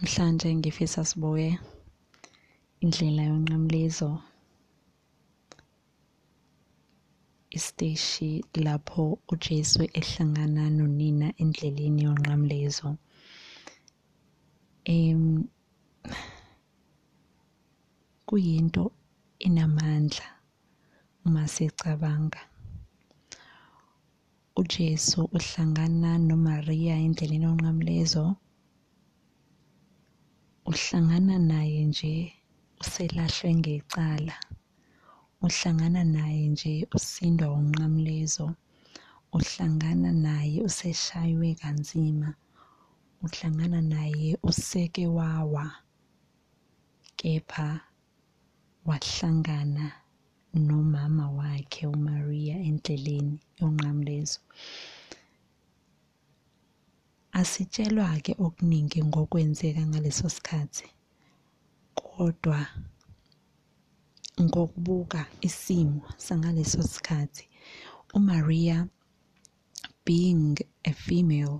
Namhlanje ngifisa sibuye indlela yonqamlezo isiteshi lapho uJesu ehlangana nonina endleleni yonqamlezo kuyinto enamandla uma sicabanga. uJesu uhlangana noMaria endleleni yonqamlezo uhlangana naye nje uselahlwe ngecala. Uhlangana naye nje usindwa unqamlezo. Uhlangana naye useshaywe kanzima. Uhlangana naye useke wawa. Kepha wahlangana nomama wakhe uMaria endleleni yonqamlezo. Asitshelwa-ke okuningi ngokwenzeka ngaleso sikhathi kodwa ngokubuka isimo sangaleso sikhathi uMaria being a female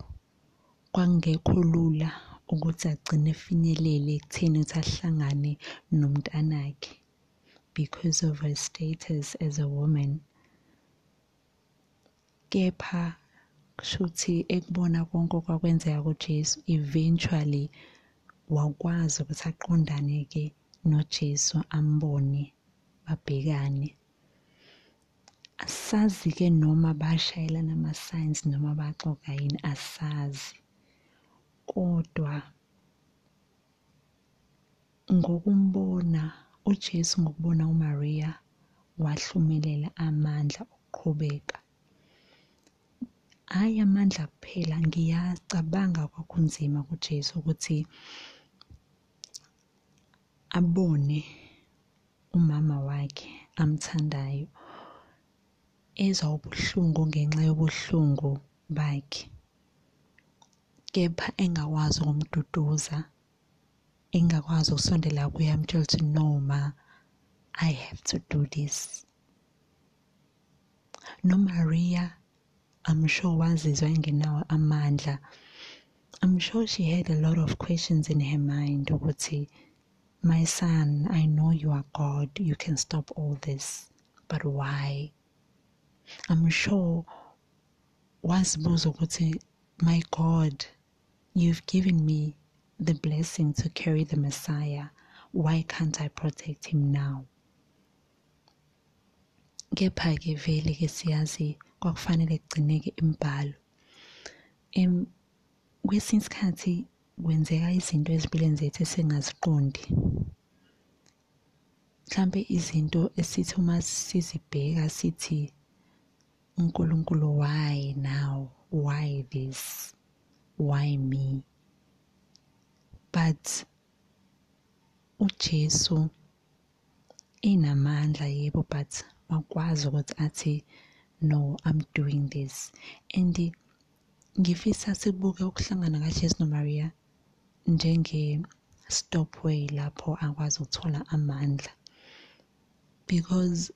kwangekho lula ukuthi agcine efinyelele ekutheni ukuthi ahlangane nomntanakhe because of her status as a woman kepha kushuthi ekubona konke okwakwenzeka kuJesu eventually wakwazi ukuthi aqondane-ke noJesu ambone babhekane. Asazi-ke noma bashayelana ama-signs noma baxoxa yini asazi. Kodwa ngokumbona uJesu ngokubona uMaria wahlumelela amandla okuqhubeka. Hhayi amandla kuphela. Ngiyacabanga kwakunzima kuJesu ukuthi abone umama wakhe amthandayo ezwa ubuhlungu ngenxa yobuhlungu bakhe. Kepha engakwazi ukumduduza engakwazi ukusondela kuye amtshela ukuthi no ma I have to do this. noMaria I'm sure wazizwa engenawo amandla I'm sure she had a lot of questions in her mind. Ukuthi my son I know you are God. You can stop all this. But why? I'm sure wazibuza ukuthi my God you've given me the blessing to carry the Messiah. Why can't I protect him now? Kepha-ke vele-ke siyazi kwakufanele kugcineke imibhalo kwesinye isikhathi kwenzeka izinto ezimpilweni zethu esingaziqondi. Mhlambe izinto esithi uma sizibheka sithi uNkulunkulu why now? Why this? Why me? But uJesu inamandla yebo but wakwazi ukuthi athi no I'm doing this. And eh, ngifisa sibuke ukuhlangana kaJesu noMaria njenge stopway lapho akwazi ukuthola amandla. Because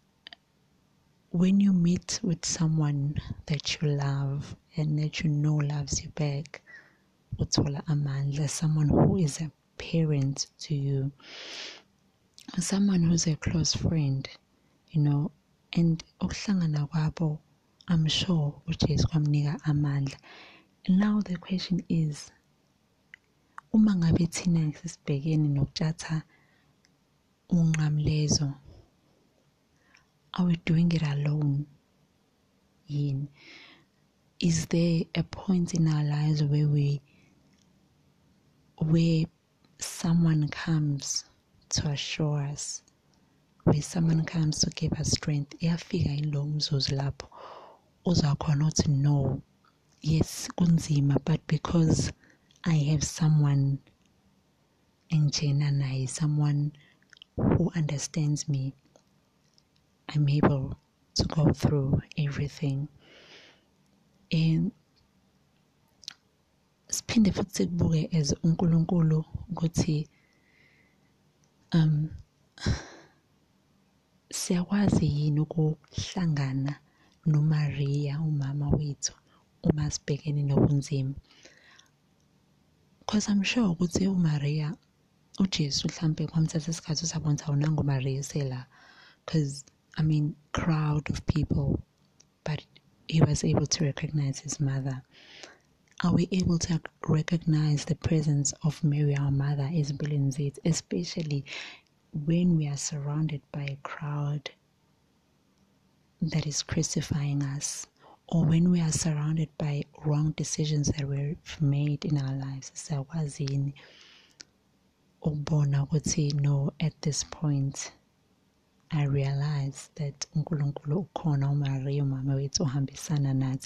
when you meet with someone that you love and that you know loves you back uthola amandla. Someone who is a parent to you. Someone who's a close friend you know and ukuhlangana kwabo I'm sure uJesu kwamnika amandla. Now the question is uma ngabe thina sisibhekene nokutshatha unqamlezo are we doing it alone? Yini? Is there a point in our lives where we where someone comes to assure us where someone comes to give us strength iyafika yilowo mzuzu lapho. Uzakhona uthi no yes kunzima but because I have someone enjena naye someone who understands me I'm able to go through everything. And siphinde futhi sikubuke as uNkulunkulu ukuthi um siyakwazi yini ukuhlangana noMaria umama wethu uma sibhekene nobunzima? Because i'm sure ukuthi umaria ujesu mhlampe kwamthatha isikhathi ukuthi abona ukuthi awunanga umaria sela because i mean crowd of people but he was able to recognize his mother are we able to recognize the presence of Mary, our mother, is zethu, especially when we are surrounded by a crowd that is crucifying us, or when we are surrounded by wrong decisions that we've made in our lives? Siyakwazini ukubona ukuthi no at this point I realize that uNkulunkulu ukhona uMaria umama wethu ohambisana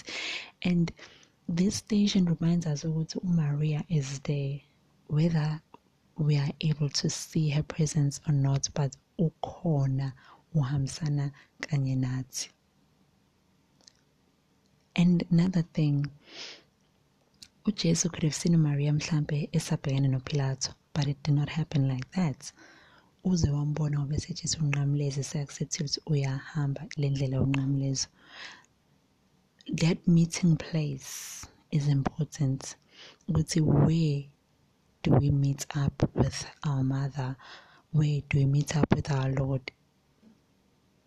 and this station reminds us ukuthi uMaria is there whether we are able to see her presence or not but ukhona uhambisana kanye nathi. And another thing ujesu could have seen umaria mhlampe esabhekene nopilato but it did not happen like that. Uze wambona ngoba esejesu unqamlezi sekusethile ukuthi uyahamba le ndlela unqamlezo that meeting place is important ukuthi where do we meet up with our mother? Where do we meet up with our lord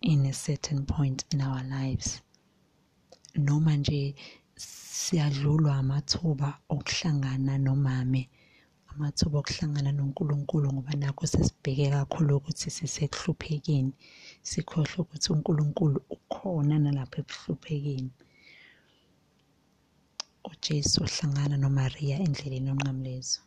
in a certain point in our lives? Noma nje siyadlulwa amathuba okuhlangana nomame amathuba okuhlangana noNkulunkulu ngoba nakho sesibheke kakhulu ukuthi sisekuhluphekeni sikhohlwe ukuthi uNkulunkulu ukhona nalapho ekuhluphekeni. uJesu uhlangana noMaria endleleni yonqamlezo.